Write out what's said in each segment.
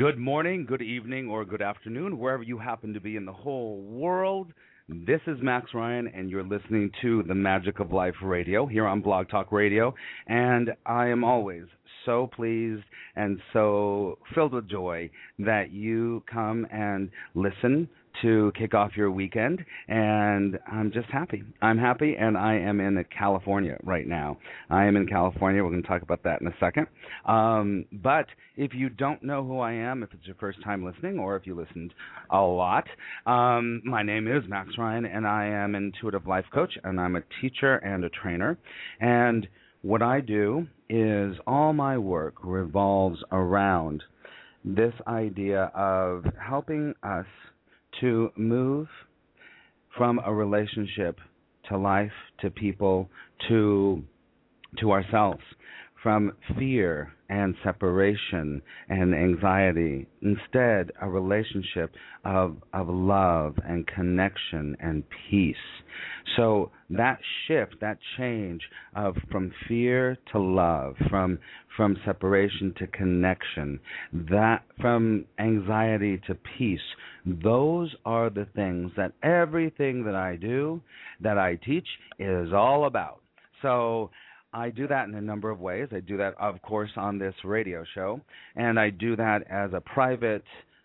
Good morning, good evening, or good afternoon, wherever you happen to be in the whole world. This is Max Ryan, and you're listening to the Magic of Life Radio here on Blog Talk Radio. And I am always so pleased and so filled with joy that you come and listen to kick off your weekend and I'm just happy. I'm happy and I am in California right now. I am in California. We're going to talk about that in a second. Um, but if you don't know who I am, if it's your first time listening or if you listened a lot, um, my name is Max Ryan and I am an intuitive life coach and I'm a teacher and a trainer. And what I do is all my work revolves around this idea of helping us to move from a relationship to life, to people, to to ourselves, from fear and separation and anxiety. Instead, a relationship of of love and connection and peace. So that shift, that change of from fear to love, from from separation to connection, that from anxiety to peace, those are the things that everything that I do, that I teach is all about. So I do that in a number of ways. I do that, of course, on this radio show, and I do that as a private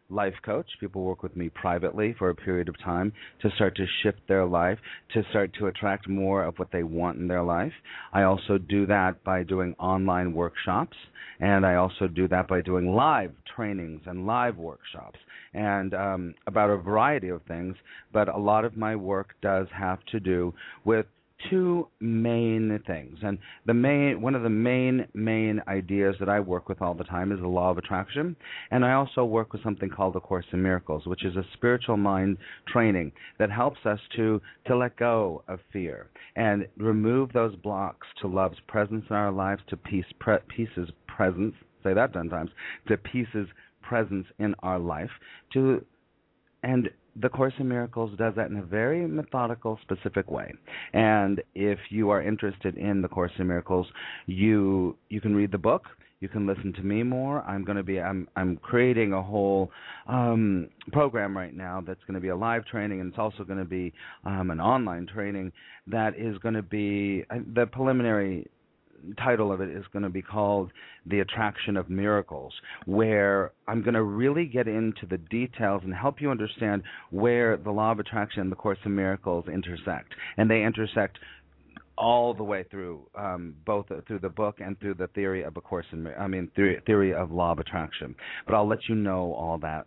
life coach. People work with me privately for a period of time to start to shift their life, to start to attract more of what they want in their life. I also do that by doing online workshops, and I also do that by doing live trainings and live workshops and um, about a variety of things. But a lot of my work does have to do with two main things. And the main one of the main main ideas that I work with all the time is the law of attraction. And I also work with something called the course in miracles which is a spiritual mind training that helps us to to let go of fear and remove those blocks to love's presence in our lives to peace pre- peace's presence say that 10 times to peace's presence in our life to and the Course in Miracles does that in a very methodical, specific way. And if you are interested in the Course in Miracles, you you can read the book. You can listen to me more. I'm going to be I'm I'm creating a whole um, program right now that's going to be a live training, and it's also going to be um, an online training that is going to be uh, the preliminary title of it is going to be called The Attraction of Miracles, where I'm going to really get into the details and help you understand where the law of attraction and the Course in Miracles intersect. And they intersect all the way through um, both through the book and through the theory of a course in I mean theory, theory of law of attraction. But I'll let you know all that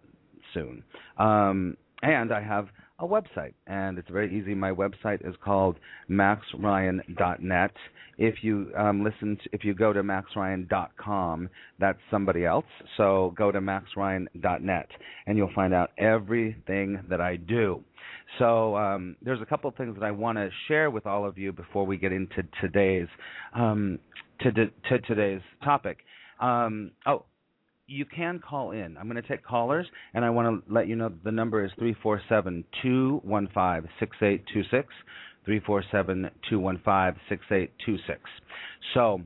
soon. Um, and I have a website, and it's very easy. My website is called maxryan.net. If you um, listen, to, if you go to maxryan.com, that's somebody else. So go to maxryan.net, and you'll find out everything that I do. So um, there's a couple of things that I want to share with all of you before we get into today's um, to, to today's topic. Um, oh, you can call in. I'm going to take callers, and I want to let you know the number is three four seven two one five six eight two six. Three four seven two one five six eight two six. So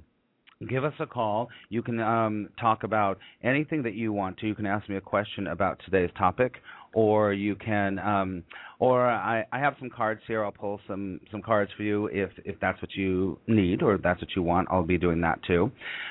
give us a call. You can um, talk about anything that you want to. You can ask me a question about today's topic, or you can, um, or I, I have some cards here. I'll pull some some cards for you if if that's what you need or that's what you want. I'll be doing that too.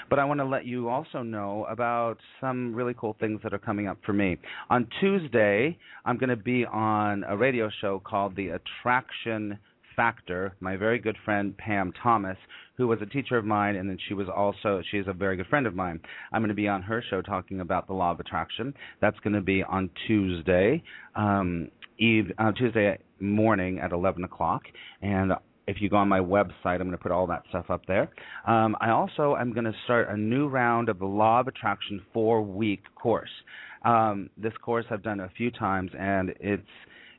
But I want to let you also know about some really cool things that are coming up for me. On Tuesday, I'm going to be on a radio show called The Attraction Factor. My very good friend Pam Thomas, who was a teacher of mine, and then she was also she is a very good friend of mine. I'm going to be on her show talking about the law of attraction. That's going to be on Tuesday, um, eve uh, Tuesday morning at 11 o'clock, and if you go on my website, I'm going to put all that stuff up there. Um, I also am going to start a new round of the Law of Attraction four week course. Um, this course I've done a few times, and it's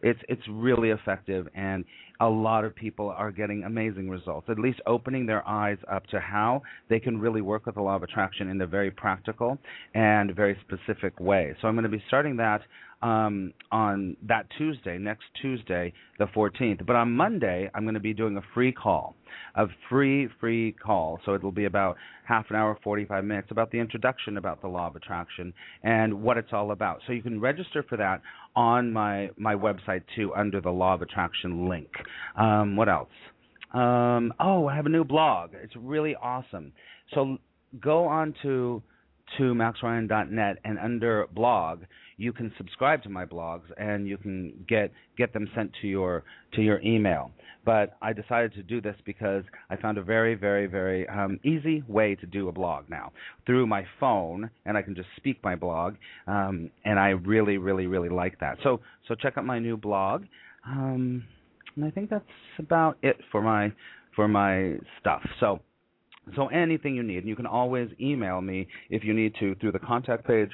it's it's really effective, and a lot of people are getting amazing results. At least opening their eyes up to how they can really work with the law of attraction in a very practical and very specific way. So I'm going to be starting that um, on that Tuesday, next Tuesday, the 14th. But on Monday, I'm going to be doing a free call, a free, free call. So it will be about half an hour, 45 minutes about the introduction about the law of attraction and what it's all about. So you can register for that on my, my website too under the law of attraction link. Um, what else? Um, oh, I have a new blog. It's really awesome. So go on to to maxryan.net and under blog you can subscribe to my blogs and you can get get them sent to your to your email. But I decided to do this because I found a very very very um, easy way to do a blog now through my phone, and I can just speak my blog, um, and I really really really like that. So so check out my new blog, um, and I think that's about it for my for my stuff. So. So anything you need, and you can always email me if you need to through the contact page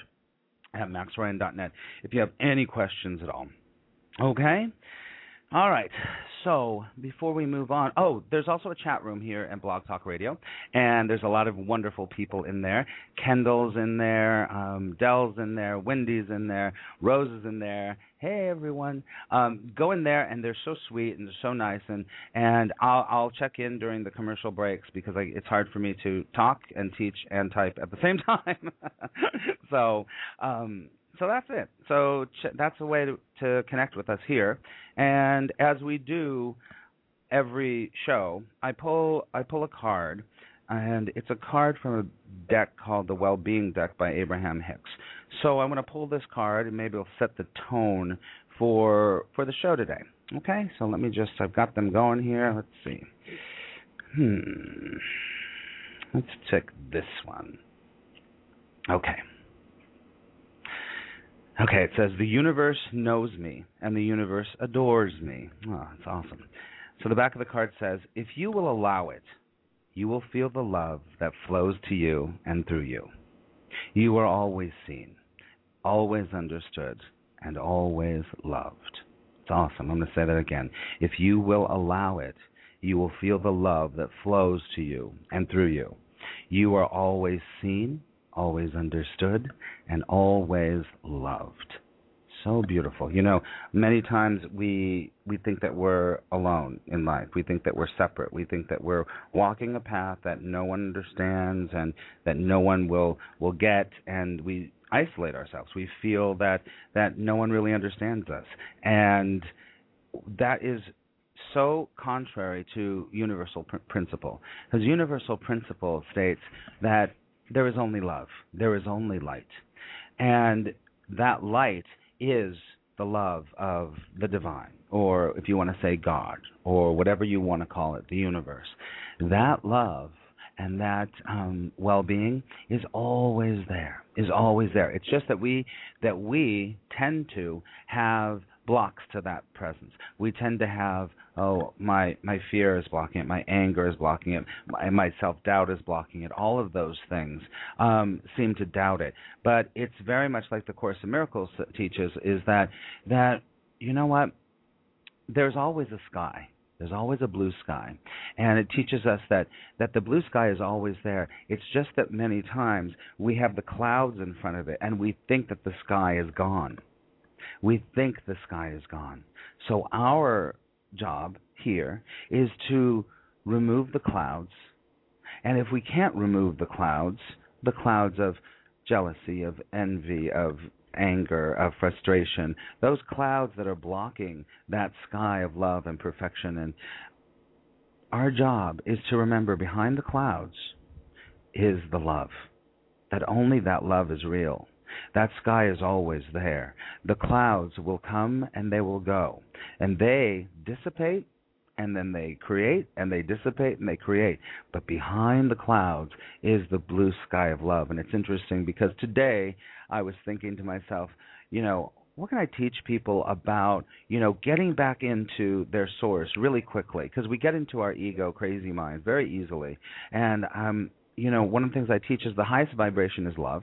at maxryan.net if you have any questions at all. Okay? All right. So before we move on, oh, there's also a chat room here at Blog Talk Radio, and there's a lot of wonderful people in there. Kendall's in there, um, Dell's in there, Wendy's in there, Rose is in there. Hey everyone, um, go in there, and they're so sweet and they're so nice, and and I'll I'll check in during the commercial breaks because I, it's hard for me to talk and teach and type at the same time. so um, so that's it. So ch- that's a way to, to connect with us here. And as we do every show, I pull I pull a card, and it's a card from a deck called the Well-Being Deck by Abraham Hicks. So I'm going to pull this card, and maybe it'll set the tone for for the show today. Okay, so let me just I've got them going here. Let's see. Hmm. Let's check this one. Okay. Okay, it says the universe knows me and the universe adores me. Oh, that's awesome. So the back of the card says, if you will allow it, you will feel the love that flows to you and through you. You are always seen, always understood, and always loved. It's awesome. I'm going to say that again. If you will allow it, you will feel the love that flows to you and through you. You are always seen, always understood, and always loved. So beautiful. You know, many times we we think that we're alone in life. We think that we're separate. We think that we're walking a path that no one understands and that no one will will get and we isolate ourselves. We feel that that no one really understands us. And that is so contrary to universal pr- principle. Because universal principle states that there is only love, there is only light. And that light is the love of the divine, or if you want to say God, or whatever you want to call it, the universe. That love and that um, well-being is always there. Is always there. It's just that we that we tend to have blocks to that presence. We tend to have oh my my fear is blocking it, my anger is blocking it, my, my self doubt is blocking it. All of those things um, seem to doubt it. But it's very much like the Course in Miracles teaches is that that you know what there's always a sky. There's always a blue sky. And it teaches us that, that the blue sky is always there. It's just that many times we have the clouds in front of it and we think that the sky is gone we think the sky is gone. So our job here is to remove the clouds. And if we can't remove the clouds, the clouds of jealousy, of envy, of anger, of frustration, those clouds that are blocking that sky of love and perfection. And our job is to remember behind the clouds is the love, that only that love is real. That sky is always there. The clouds will come and they will go, and they dissipate and then they create and they dissipate and they create. But behind the clouds is the blue sky of love. And it's interesting because today I was thinking to myself, you know, what can I teach people about, you know, getting back into their source really quickly? Because we get into our ego crazy mind very easily. And, um, you know, one of the things I teach is the highest vibration is love.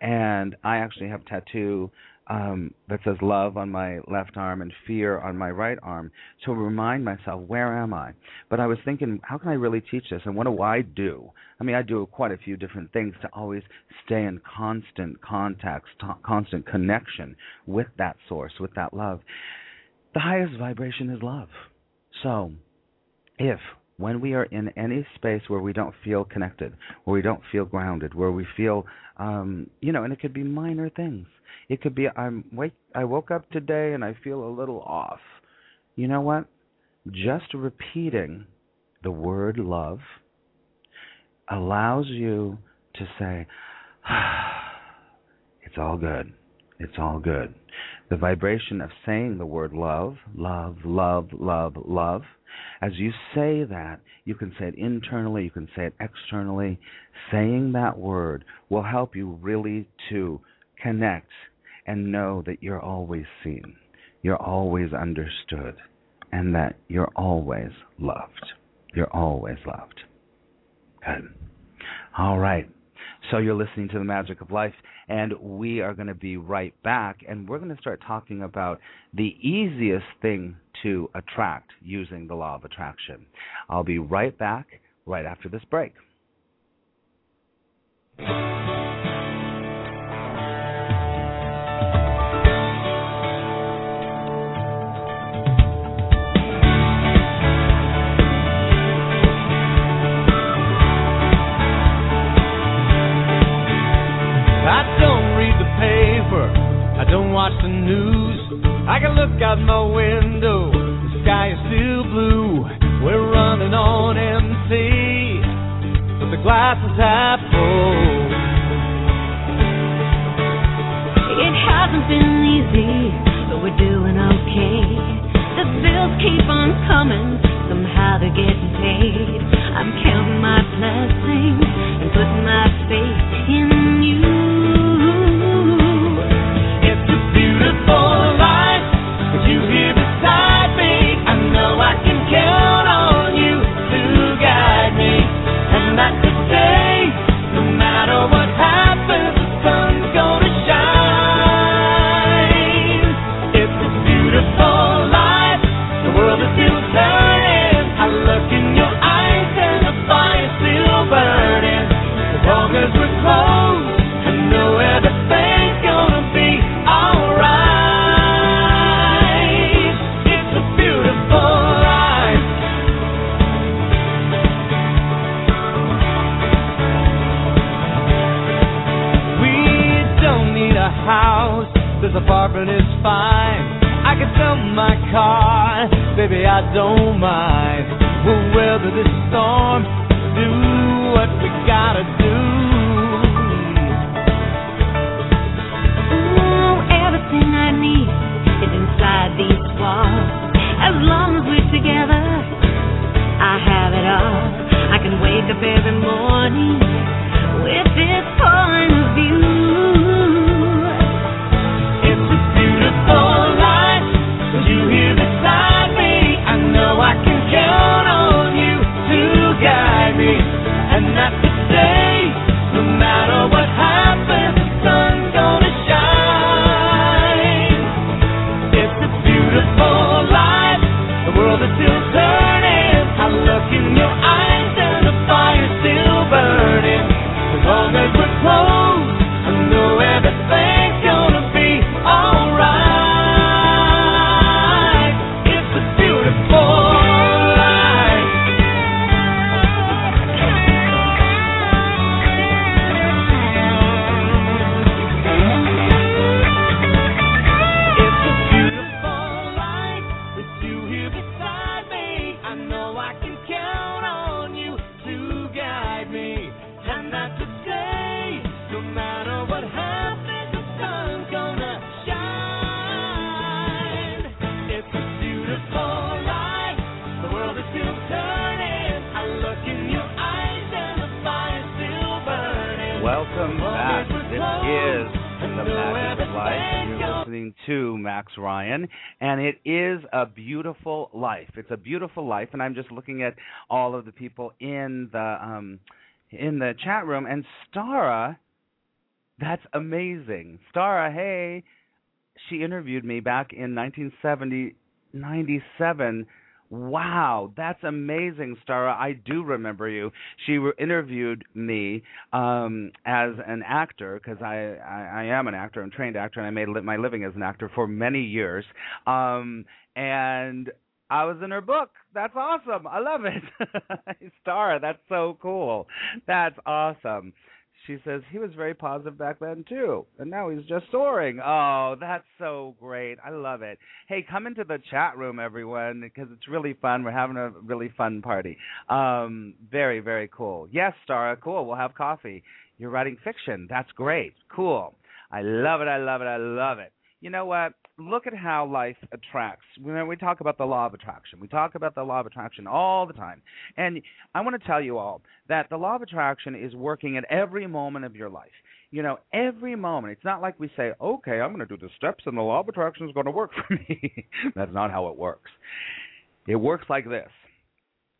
And I actually have tattoo um, that says love on my left arm and fear on my right arm to remind myself where am I. But I was thinking, how can I really teach this, and what do I do? I mean, I do quite a few different things to always stay in constant contact, constant connection with that source, with that love. The highest vibration is love. So, if when we are in any space where we don't feel connected, where we don't feel grounded, where we feel, um, you know, and it could be minor things it could be I'm wake I woke up today and I feel a little off. You know what? Just repeating the word love allows you to say it's all good. It's all good. The vibration of saying the word love, love, love, love, love, as you say that, you can say it internally, you can say it externally. Saying that word will help you really to connect and know that you're always seen, you're always understood, and that you're always loved. You're always loved. Good. All right. So you're listening to the magic of life, and we are going to be right back, and we're going to start talking about the easiest thing to attract using the law of attraction. I'll be right back right after this break. I look out my window. The sky is still blue. We're running on empty, but the glass is half full. It hasn't been easy, but we're doing okay. The bills keep on coming, somehow they're getting paid. I'm counting my blessings and putting my faith in you. Apartment is fine. I can sell my car, baby, I don't mind. We'll weather this storm, do what we gotta do. Ooh, everything I need is inside these walls. As long as we're together, I have it all. I can wake up every morning with this a beautiful life. It's a beautiful life, and I'm just looking at all of the people in the um, in the chat room, and Stara. That's amazing, Stara. Hey, she interviewed me back in 1970, 97 Wow, that's amazing, Stara. I do remember you. She interviewed me um, as an actor because I, I I am an actor, I'm a trained actor, and I made li- my living as an actor for many years. Um, and I was in her book. That's awesome. I love it. Stara, that's so cool. That's awesome she says he was very positive back then too, and now he's just soaring. Oh, that's so great! I love it. Hey, come into the chat room, everyone, because it's really fun. We're having a really fun party. Um, very, very cool. Yes, Stara, cool. We'll have coffee. You're writing fiction. That's great. Cool. I love it. I love it. I love it. You know what? Look at how life attracts. We talk about the law of attraction, we talk about the law of attraction all the time. And I want to tell you all that the law of attraction is working at every moment of your life. You know, every moment. It's not like we say, okay, I'm going to do the steps and the law of attraction is going to work for me. That's not how it works. It works like this.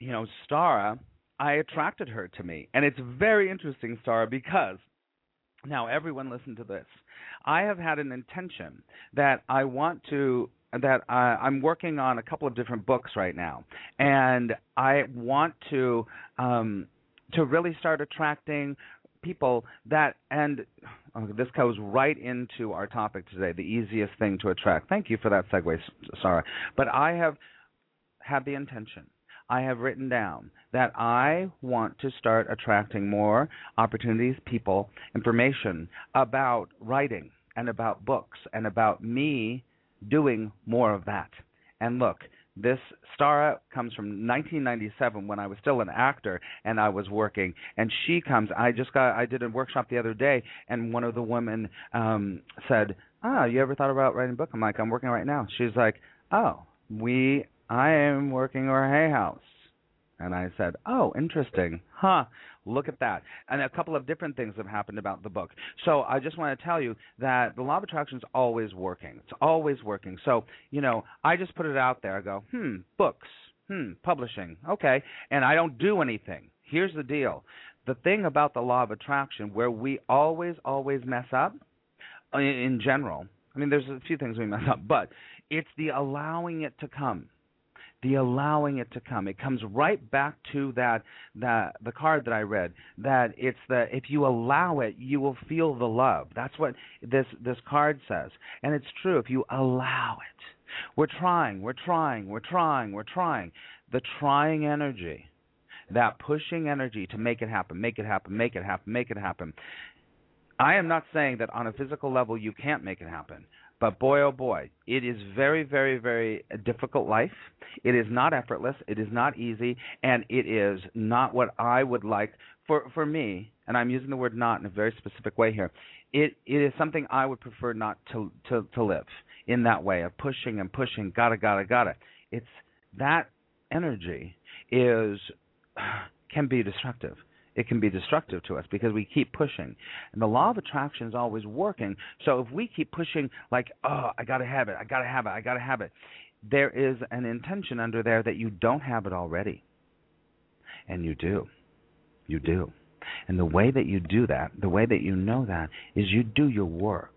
You know, Stara, I attracted her to me. And it's very interesting, Stara, because now everyone listen to this. I have had an intention that I want to that I, I'm working on a couple of different books right now, and I want to um, to really start attracting people that and oh, this goes right into our topic today the easiest thing to attract. Thank you for that segue Stara. But i have had the intention I have written down that I want to start attracting more opportunities, people, information about writing and about books and about me doing more of that. And look, this Stara comes from 1997 when I was still an actor and I was working. And she comes. I just got. I did a workshop the other day, and one of the women um said, "Ah, you ever thought about writing a book?" I'm like, "I'm working right now." She's like, "Oh, we I am working our Hay House. And I said, Oh, interesting. Huh. Look at that. And a couple of different things have happened about the book. So I just want to tell you that the law of attraction is always working. It's always working. So, you know, I just put it out there. I go, hmm, books, hmm, publishing. Okay. And I don't do anything. Here's the deal the thing about the law of attraction where we always, always mess up uh, in general, I mean, there's a few things we mess up, but it's the allowing it to come the allowing it to come. It comes right back to that that the card that I read. That it's the if you allow it, you will feel the love. That's what this this card says, and it's true. If you allow it, we're trying, we're trying, we're trying, we're trying. The trying energy, that pushing energy to make it happen, make it happen, make it happen, make it happen. I am not saying that on a physical level you can't make it happen. But boy, oh boy, it is very, very, very difficult life. It is not effortless. It is not easy, and it is not what I would like for for me. And I'm using the word "not" in a very specific way here. It it is something I would prefer not to to to live in that way of pushing and pushing. Gotta, gotta, gotta. It's that energy is can be destructive it can be destructive to us because we keep pushing. And the law of attraction is always working. So if we keep pushing, like, oh, I got to have it, I got to have it, I got to have it, there is an intention under there that you don't have it already. And you do. You do. And the way that you do that, the way that you know that, is you do your work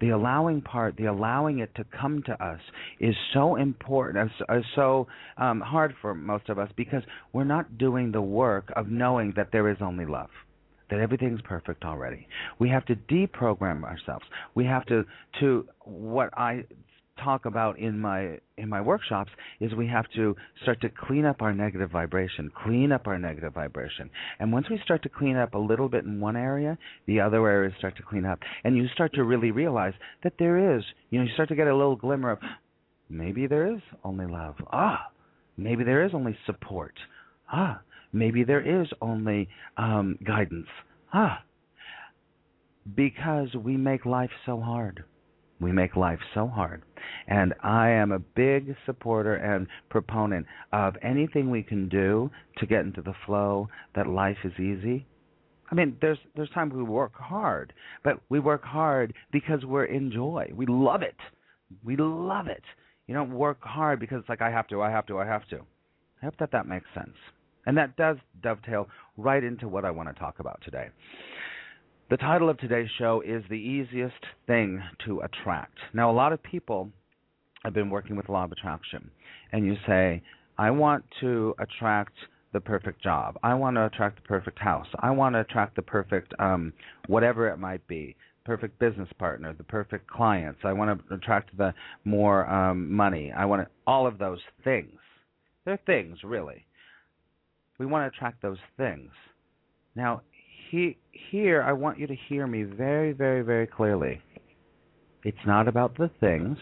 the allowing part, the allowing it to come to us, is so important, is, so um, hard for most of us because we're not doing the work of knowing that there is only love that everything's perfect already. We have to deprogram ourselves. We have to to what I talk about in my in my workshops is we have to start to clean up our negative vibration, clean up our negative vibration. And once we start to clean up a little bit in one area, the other areas start to clean up. And you start to really realize that there is, you know, you start to get a little glimmer of maybe there is only love. Ah, maybe there is only support. Ah, maybe there is only um, guidance. Ah, because we make life so hard. We make life so hard. And I am a big supporter and proponent of anything we can do to get into the flow that life is easy. I mean, there's there's times we work hard, but we work hard because we're in joy. We love it. We love it. You don't work hard because it's like I have to, I have to, I have to. I hope that that makes sense. And that does dovetail right into what I want to talk about today. The title of today's show is The Easiest Thing to Attract. Now, a lot of people have been working with law of attraction, and you say, I want to attract the perfect job. I want to attract the perfect house. I want to attract the perfect um, whatever it might be, perfect business partner, the perfect clients. I want to attract the more um, money. I want to, all of those things. They're things, really. We want to attract those things. Now, he, here, I want you to hear me very, very, very clearly. It's not about the things.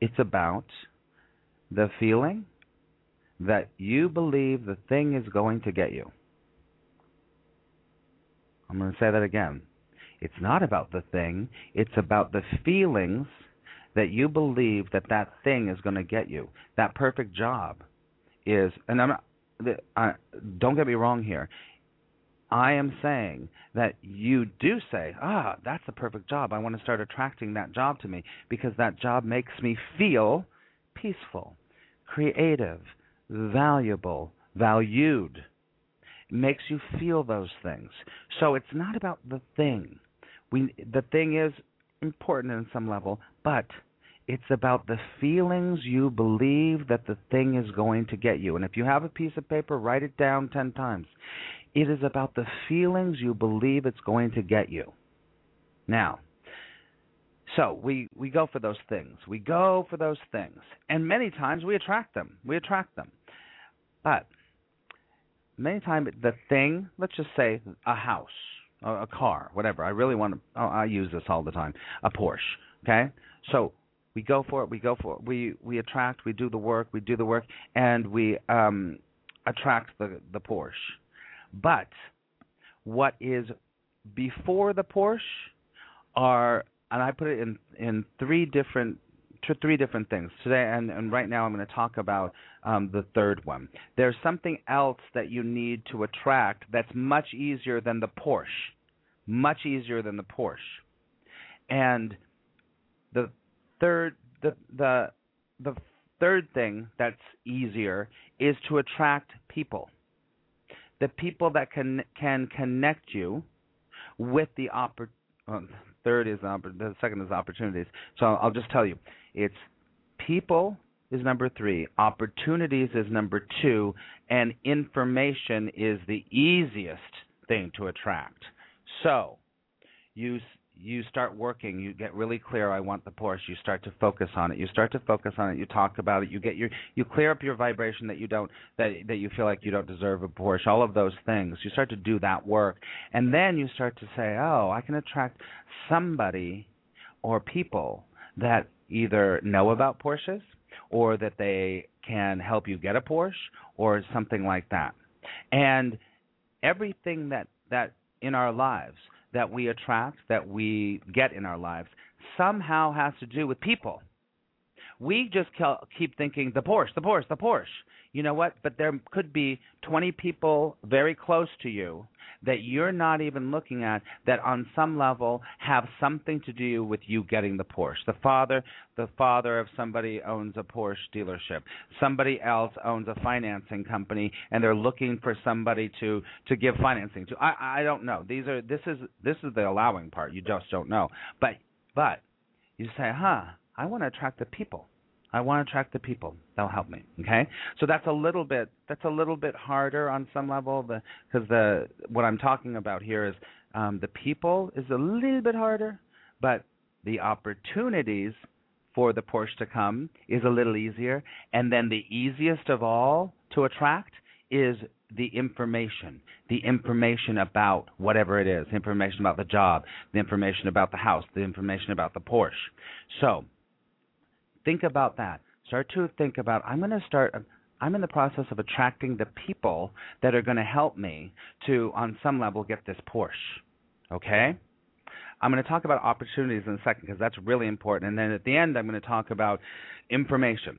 It's about the feeling that you believe the thing is going to get you. I'm going to say that again. It's not about the thing, it's about the feelings that you believe that that thing is going to get you. That perfect job is, and I'm not, uh, don't get me wrong here. I am saying that you do say, ah, that's the perfect job. I want to start attracting that job to me because that job makes me feel peaceful, creative, valuable, valued. It makes you feel those things. So it's not about the thing. We the thing is important in some level, but it's about the feelings you believe that the thing is going to get you. And if you have a piece of paper, write it down 10 times. It is about the feelings you believe it's going to get you. Now, so we, we go for those things. We go for those things. And many times we attract them. We attract them. But many times the thing, let's just say a house, a, car, whatever. I really want to. Oh, I use this all the time. A Porsche. Okay. So we go for it. We go for it. We we attract. We do the work. We do the work, and we um, attract the the Porsche. But what is before the Porsche are, and I put it in in three different to three different things today, and, and right now I'm going to talk about um, the third one. There's something else that you need to attract that's much easier than the Porsche, much easier than the Porsche, and the third the the the third thing that's easier is to attract people. The people that can can connect you with the oppor- third is the second is opportunities. So I'll just tell you, it's people is number three, opportunities is number two, and information is the easiest thing to attract. So you you start working, you get really clear. I want the Porsche. You start to focus on it. You start to focus on it. You talk about it. You get your you clear up your vibration that you don't that that you feel like you don't deserve a Porsche. All of those things. You start to do that work, and then you start to say, oh, I can attract somebody or people that either know about Porsches or that they can help you get a Porsche or something like that. And everything that that in our lives that we attract, that we get in our lives, somehow has to do with people. We just keep thinking the Porsche, the Porsche, the Porsche. You know what? But there could be 20 people very close to you that you're not even looking at that on some level have something to do with you getting the Porsche. The father, the father of somebody owns a Porsche dealership. Somebody else owns a financing company and they're looking for somebody to to give financing to. I I don't know. These are this is this is the allowing part. You just don't know. But but you say, "Huh, I want to attract the people." I want to attract the people. They'll help me. Okay, so that's a little bit that's a little bit harder on some level because the, the what I'm talking about here is um, the people is a little bit harder, but the opportunities for the Porsche to come is a little easier, and then the easiest of all to attract is the information, the information about whatever it is, information about the job, the information about the house, the information about the Porsche. So think about that. Start to think about I'm going to start I'm in the process of attracting the people that are going to help me to on some level get this Porsche. Okay? I'm going to talk about opportunities in a second because that's really important and then at the end I'm going to talk about information.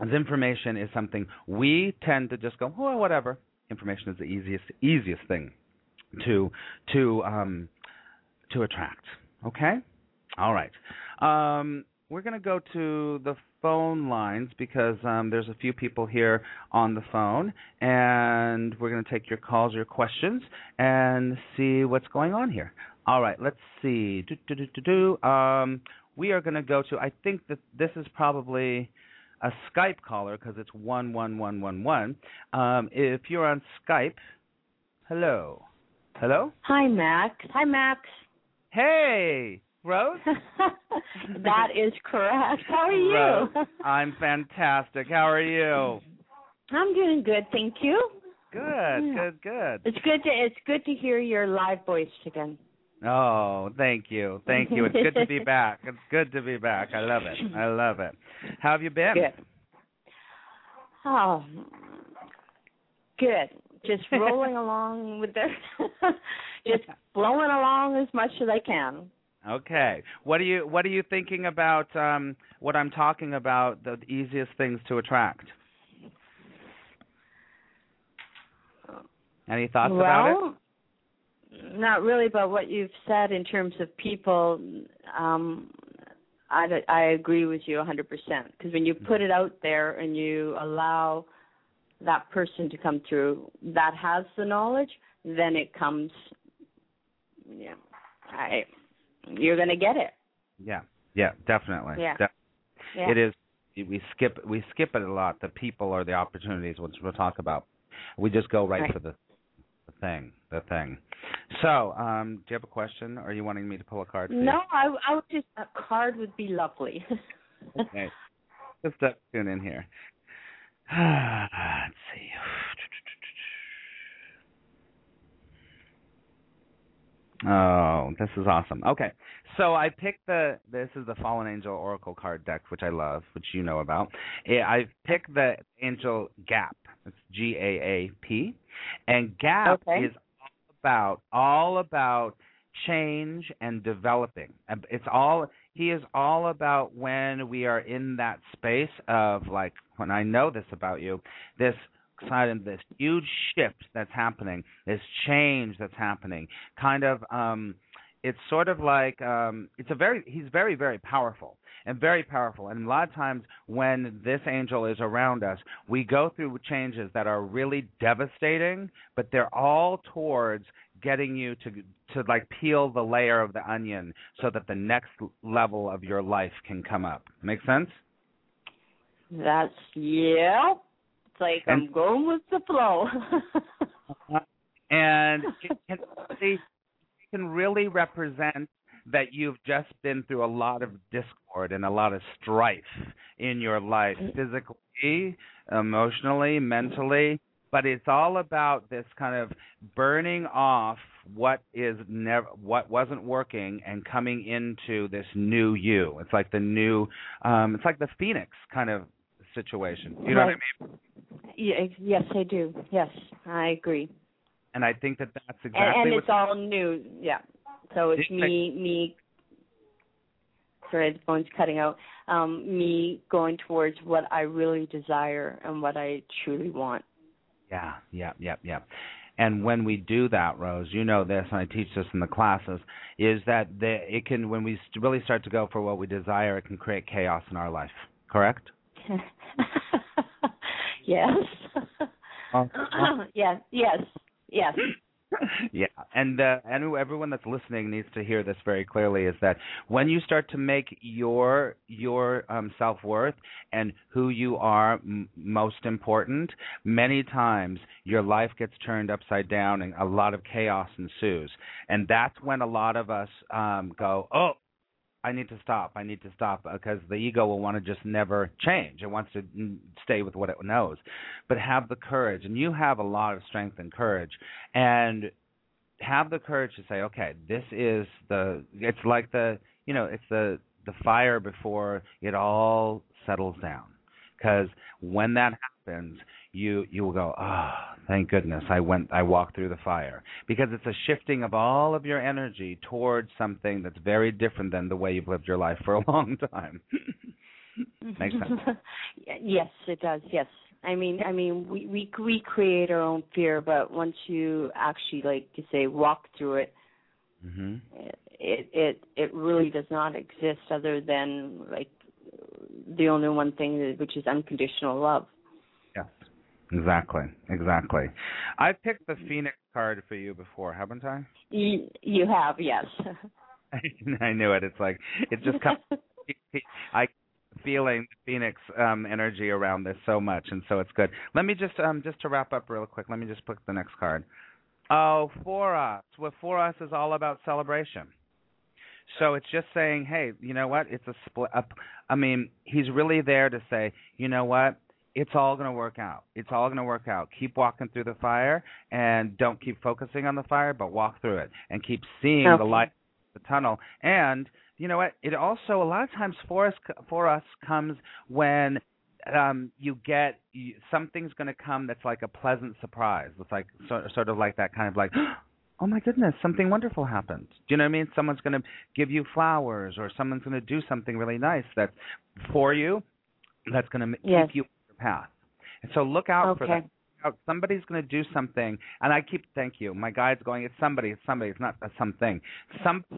As information is something we tend to just go, "Oh, whatever." Information is the easiest easiest thing to to um, to attract. Okay, all right. Um, we're going to go to the phone lines because um, there's a few people here on the phone, and we're going to take your calls, your questions, and see what's going on here. All right, let's see. Do, do, do, do, do. Um, we are going to go to. I think that this is probably a Skype caller because it's one one one one one. Um, if you're on Skype, hello, hello. Hi, Max. Hi, Max. Hey, Rose. that is correct. How are you? Rose, I'm fantastic. How are you? I'm doing good, thank you. Good, Yeah. good, good. It's good to it's good to hear your live voice again. Oh, thank you, thank you. It's good to be back. It's good to be back. I love it. I love it. How have you been? Good. Oh, good. Just rolling along with the, just blowing along as much as I can. Okay. What are you What are you thinking about? Um, what I'm talking about? The easiest things to attract. Any thoughts about it? well, not really, but what you've said in terms of people, um, I, I agree with you 100%. Because when you put it out there and you allow that person to come through that has the knowledge, then it comes. Yeah, I, you're going to get it. Yeah. Yeah. Definitely. Yeah. De- Yeah. It is. We skip we skip it a lot. The people or the opportunities, which we'll talk about. We just go right, Right. for the, the thing. The thing. So, um, do you have a question? Or are you wanting me to pull a card? No, I, I would just a card would be lovely. Okay. Just uh, tune in here. Let's see. Oh, this is awesome. Okay. So I picked the this is the Fallen Angel Oracle card deck, which I love, which you know about. Eh, I picked the Angel Gaap. It's G A A P. And Gaap Okay. is all about all about change and developing. It's all he is all about when we are in that space of like when I know this about you, this side of this huge shift that's happening, this change that's happening, kind of um it's sort of like um it's a very he's very very powerful and very powerful. And a lot of times when this angel is around us we go through changes that are really devastating but they're all towards getting you to to like peel the layer of the onion so that the next level of your life can come up. Make sense? That's yeah. Like And- I'm going with the flow. and it can really, it can really represent that you've just been through a lot of discord and a lot of strife in your life, physically, emotionally, mentally. But it's all about this kind of burning off what is never what wasn't working and coming into this new you. It's like the new um it's like the phoenix kind of situation. You know what I mean? yeah, yes, I do. Yes, I agree. And I think that that's exactly and what it's all new. Yeah. So it's It's me me. Sorry, the phone's cutting out. Um, me going towards what I really desire and what I truly want. Yeah, yeah, yeah, yeah. And when we do that, Rose, you know this, and I teach this in the classes, is that the, it can, when we really start to go for what we desire, it can create chaos in our life. Correct? yes. Oh, yes. Yes. Yes. yeah, and uh, and everyone that's listening needs to hear this very clearly is that when you start to make your your um, self worth and who you are m- most important, many times your life gets turned upside down and a lot of chaos ensues, and that's when a lot of us um, go, oh. I need to stop. I need to stop because the ego will want to just never change. It wants to mm, stay with what it knows. But have the courage, and you have a lot of strength and courage, and have the courage to say, okay, this is the. It's like the, you know, it's the the fire before it all settles down. Because when that happens, you you will go, oh, thank goodness I went, I walked through the fire. Because it's a shifting of all of your energy towards something that's very different than the way you've lived your life for a long time. Makes sense. yes, it does. Yes. I mean, I mean, we we we create our own fear, but once you actually, like you say, walk through it, hmm it it it really does not exist other than like the only one thing which is unconditional love. Exactly. Exactly. I picked the Phoenix card for you before, haven't I? You you have yes. I knew it. It's like it just comes. I feeling the Phoenix um energy around this so much, and so it's good. Let me just um just to wrap up real quick. Let me just pick the next card. Oh, for us. Well, for us is all about celebration. So it's just saying, hey, you know what? It's a split up. I mean, he's really there to say, you know what? It's all going to work out. It's all going to work out. Keep walking through the fire and don't keep focusing on the fire, but walk through it and keep seeing the light the tunnel. And you know what? It also a lot of times for us for us comes when um you get you, something's going to come that's like a pleasant surprise. It's like sort sort of like that kind of like oh my goodness, something wonderful happened. Do you know what I mean? Someone's going to give you flowers or someone's going to do something really nice that's for you that's going to Yes. keep you path. And so look out for that. Somebody's going to do something, and I keep thank you. My guide's going. It's somebody. It's somebody. It's not a something. Some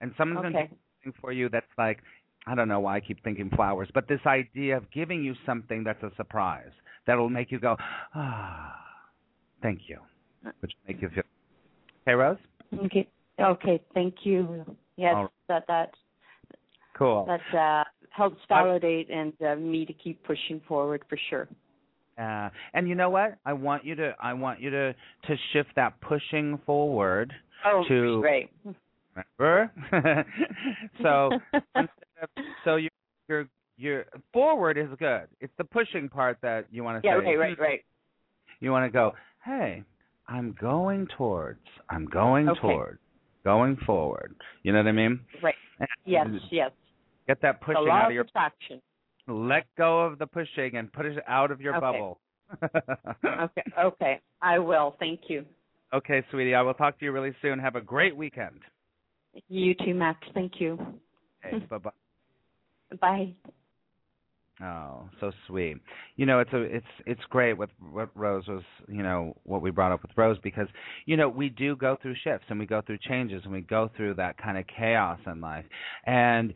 and someone's going to okay. do something for you that's like I don't know why I keep thinking flowers, but this idea of giving you something that's a surprise that'll make you go ah, thank you, which make you feel. Hey, Rose. Okay. Okay. Thank you. Yes, right. that that Cool. that uh, helps validate and uh, me to keep pushing forward for sure. Uh, and you know what? I want you to I want you to to shift that pushing forward. Oh, To- great. Remember? so instead of, so you you're you're forward is good. It's the pushing part that you want to Yeah. say. Yeah, right. Right. Right. You want to go, hey, I'm going towards. I'm going Okay. towards. Going forward. You know what I mean? Right. Yes. Yes. Get that pushing out of your. attraction. Let go of the pushing and put it out of your Okay. bubble. Okay. Okay. I will. Thank you. Okay, sweetie. I will talk to you really soon. Have a great weekend. You too, Max. Thank you. Okay, bye bye. Bye. Oh, so sweet. You know, it's a it's it's great with what Rose was, you know, what we brought up with Rose because you know, we do go through shifts and we go through changes and we go through that kind of chaos in life. And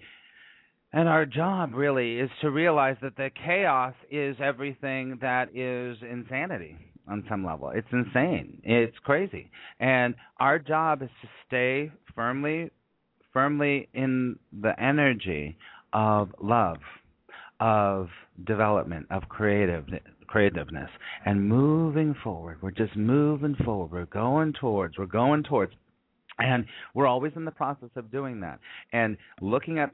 and our job really is to realize that the chaos is everything that is insanity on some level. It's insane. It's crazy. And our job is to stay firmly firmly in the energy of love, of development, of creative creativeness and moving forward. We're just moving forward. We're going towards. We're going towards. And we're always in the process of doing that. And looking at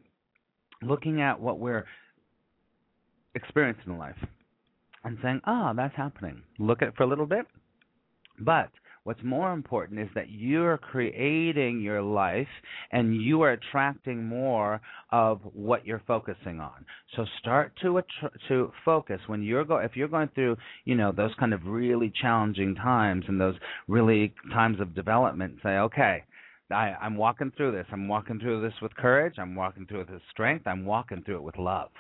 looking at what we're experiencing in life and saying, "Ah, that's happening." Look at it for a little bit. But what's more important is that you're creating your life and you are attracting more of what you're focusing on. So start to to focus when you're go if you're going through, you know, those kind of really challenging times and those really times of development, say, "Okay, I, I'm walking through this. I'm walking through this with courage. I'm walking through it with strength. I'm walking through it with love.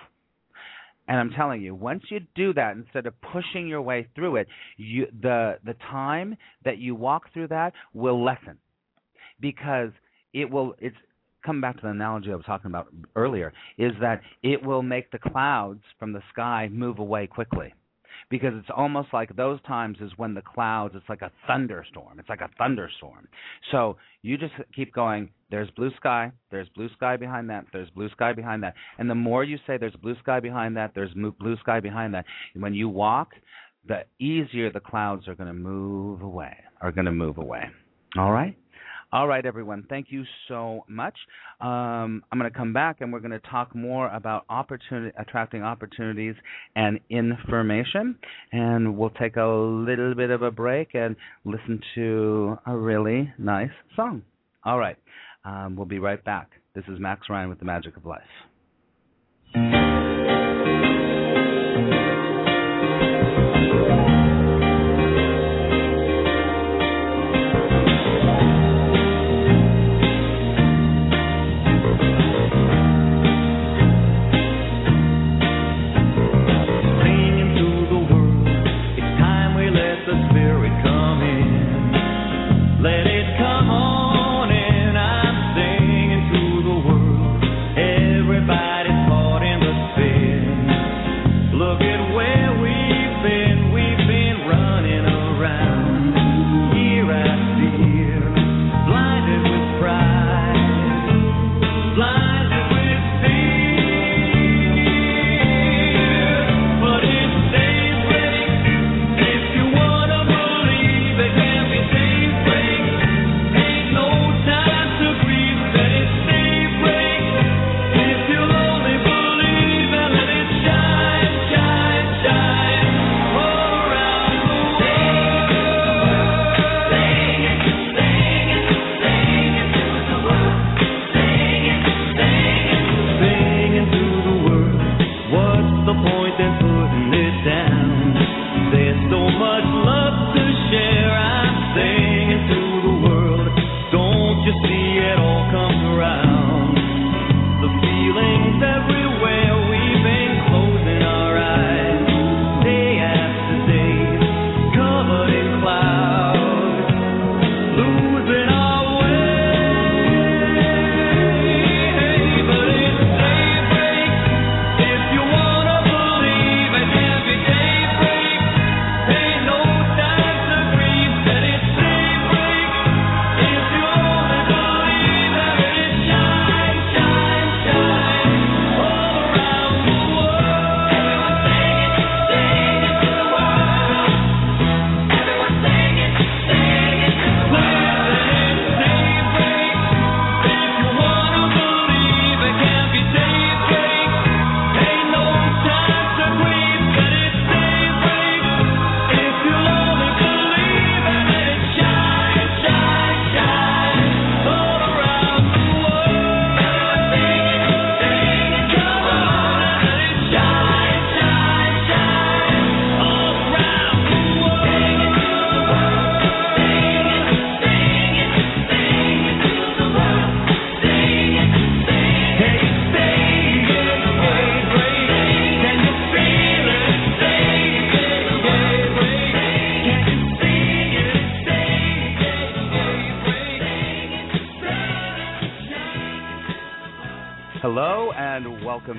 And I'm telling you, once you do that, instead of pushing your way through it, you, the the time that you walk through that will lessen, because it will. It's come back to the analogy I was talking about earlier. Is that it will make the clouds from the sky move away quickly because it's almost like those times is when the clouds it's like a thunderstorm. It's like a thunderstorm. So you just keep going there's blue sky there's blue sky behind that there's blue sky behind that. And the more you say there's blue sky behind that there's blue sky behind that when you walk the easier the clouds are going to move away are going to move away. All right all right, everyone. Thank you so much. Um, I'm going to come back and we're going to talk more about opportunity, attracting opportunities and information. And we'll take a little bit of a break and listen to a really nice song. All right. Um, we'll be right back. This is Max Ryan with the Magic of Life.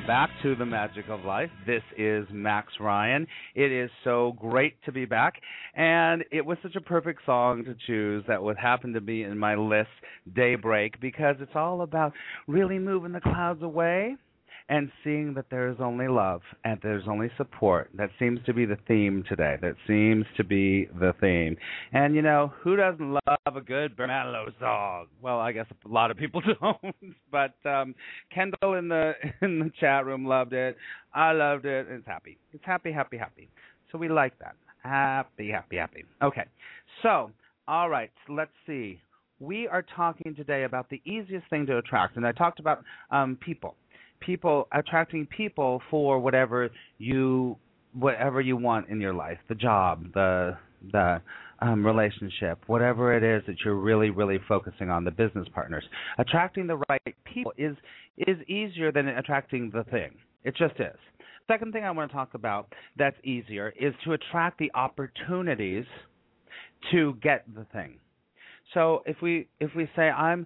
Back to the Magic of Life. This is Max Ryan. It is so great to be back, and it was such a perfect song to choose that would happen to be in my list, Daybreak, because it's all about really moving the clouds away and seeing that there is only love and there's only support. That seems to be the theme today. That seems to be the theme. And you know, who doesn't love a good Manilow song? Well, I guess a lot of people don't. but um Kendall in the in the chat room loved it. I loved it. It's happy. It's happy, happy, happy. So we like that. Happy, happy, happy. Okay. So, all right, let's see. We are talking today about the easiest thing to attract, and I talked about um, people people attracting people for whatever you whatever you want in your life the job the the um, relationship whatever it is that you're really really focusing on the business partners. Attracting the right people is is easier than attracting the thing. It just is. Second thing i want to talk about that's easier is to attract the opportunities to get the thing. So if we if we say i'm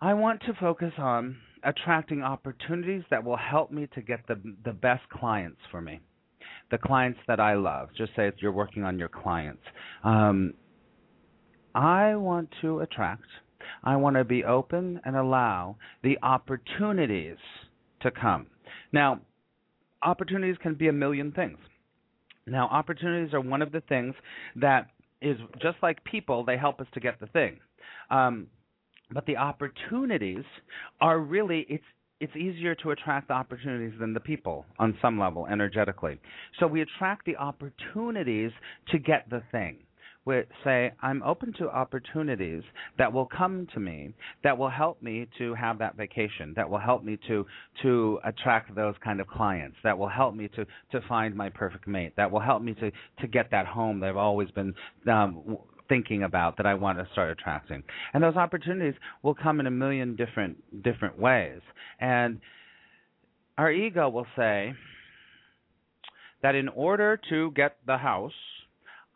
i want to focus on attracting opportunities that will help me to get the the best clients for me the clients that i love. Just say you're working on your clients. Um, i want to attract. I want to be open and allow the opportunities to come. Now opportunities can be a million things. Now opportunities are one of the things that is just like people they help us to get the thing. Um, but the opportunities are really it's it's easier to attract the opportunities than the people on some level energetically. So we attract the opportunities to get the thing. We say, I'm open to opportunities that will come to me that will help me to have that vacation, that will help me to to attract those kind of clients, that will help me to to find my perfect mate, that will help me to to get that home that I've always been um, thinking about that I want to start attracting. And those opportunities will come in a million different different ways. And our ego will say that in order to get the house,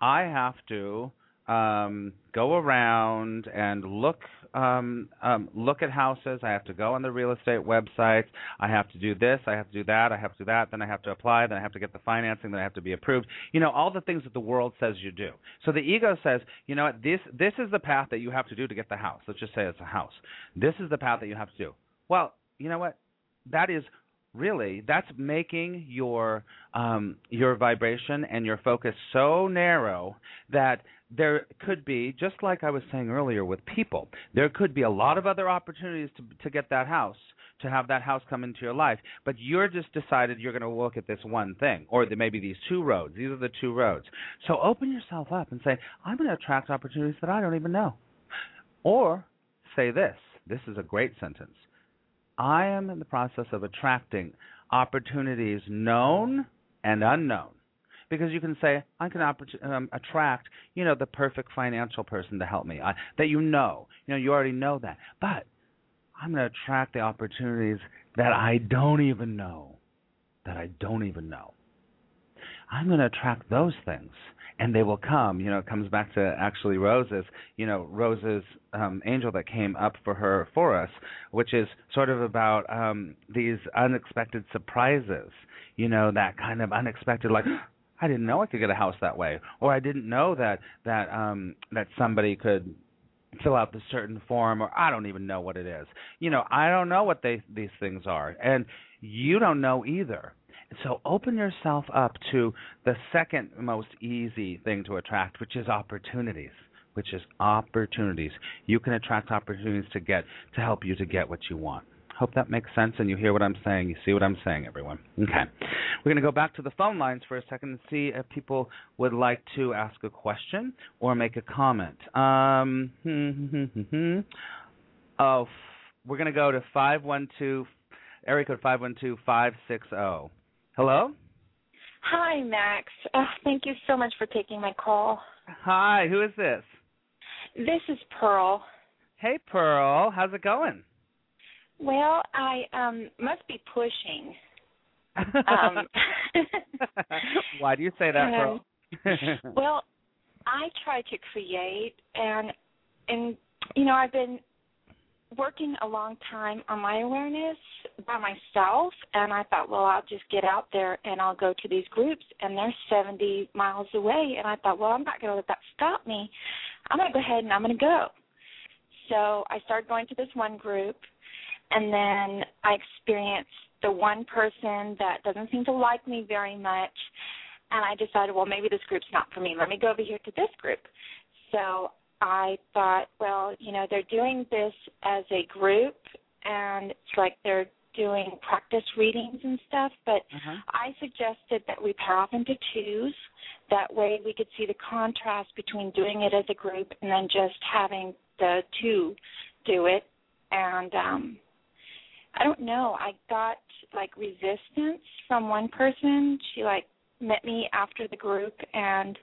I have to um, go around and look um, um, look at houses. I have to go on the real estate websites. I have to do this. I have to do that. I have to do that. Then I have to apply. Then I have to get the financing. Then I have to be approved. You know all the things that the world says you do. So the ego says, you know what? This this is the path that you have to do to get the house. Let's just say it's a house. This is the path that you have to do. Well, you know what? That is really that's making your um, your vibration and your focus so narrow that there could be just like I was saying earlier with people there could be a lot of other opportunities to to get that house to have that house come into your life but you're just decided you're going to look at this one thing or the, maybe these two roads these are the two roads. So open yourself up and say I'm going to attract opportunities that I don't even know. Or say this this is a great sentence I am in the process of attracting opportunities known and unknown. Because you can say, I can um, attract, you know, the perfect financial person to help me I, that you know. You know, you already know that. But I'm going to attract the opportunities that I don't even know. That I don't even know. I'm going to attract those things and they will come. You know, it comes back to actually Rose's, you know, Rose's um, angel that came up for her for us, which is sort of about um, these unexpected surprises. You know, that kind of unexpected, like. I didn't know I could get a house that way, or I didn't know that that um that somebody could fill out this certain form, or I don't even know what it is. You know, I don't know what they these things are, and you don't know either. So open yourself up to the second most easy thing to attract, which is opportunities. Which is opportunities. You can attract opportunities to get to help you to get what you want. Hope that makes sense and you hear what I'm saying. You see what I'm saying, everyone. Okay. We're going to go back to the phone lines for a second and see if people would like to ask a question or make a comment. Um, oh, we're going to go to 512, area code 512560. Hello? Hi, Max. Uh, thank you so much for taking my call. Hi, who is this? This is Pearl. Hey, Pearl. How's it going? Well, I um must be pushing. Um, Why do you say that, Pearl? well, I try to create, and and you know I've been working a long time on my awareness by myself and I thought, well, I'll just get out there and I'll go to these groups and they're 70 miles away and I thought, well, I'm not going to let that stop me. I'm going to go ahead and I'm going to go. So I started going to this one group and then I experienced the one person that doesn't seem to like me very much and I decided, well, maybe this group's not for me. Let me go over here to this group. So I thought, well, you know, they're doing this as a group and it's like they're doing practice readings and stuff, but Uh-huh. I suggested that we pair off into twos. That way we could see the contrast between doing it as a group and then just having the two do it. And um I don't know, I got like resistance from one person. She like met me after the group and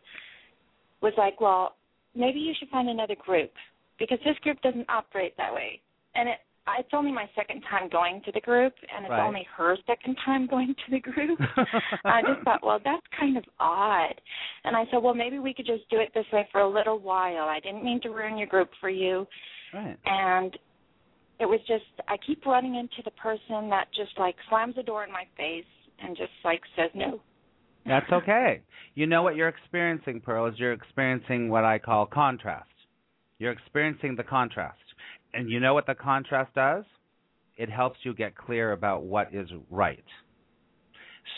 was like, "Well, maybe you should find another group because this group doesn't operate that way." And it it's only my second time going to the group and it's Right. only her second time going to the group. I just thought, well, that's kind of odd. And I said, well, maybe we could just do it this way for a little while. I didn't mean to ruin your group for you. right. And it was just, I keep running into the person that just like slams the door in my face and just like says no. That's okay. You know what you're experiencing, Pearl, is you're experiencing what I call contrast. You're experiencing the contrast. And you know what the contrast does? It helps you get clear about what is right.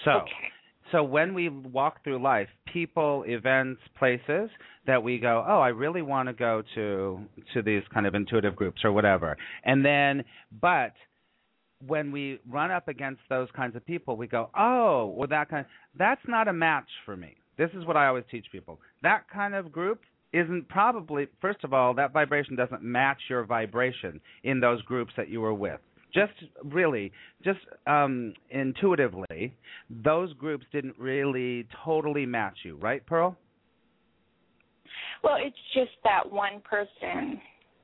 So, Okay. so when we walk through life, people, events, places that we go, "Oh, I really want to go to to these kind of intuitive groups or whatever." And then but when we run up against those kinds of people, we go, "Oh, well that kind that's not a match for me." This is what I always teach people. That kind of group isn't probably first of all, that vibration doesn't match your vibration in those groups that you were with. Just really, just um intuitively, those groups didn't really totally match you, right, Pearl? Well, it's just that one person.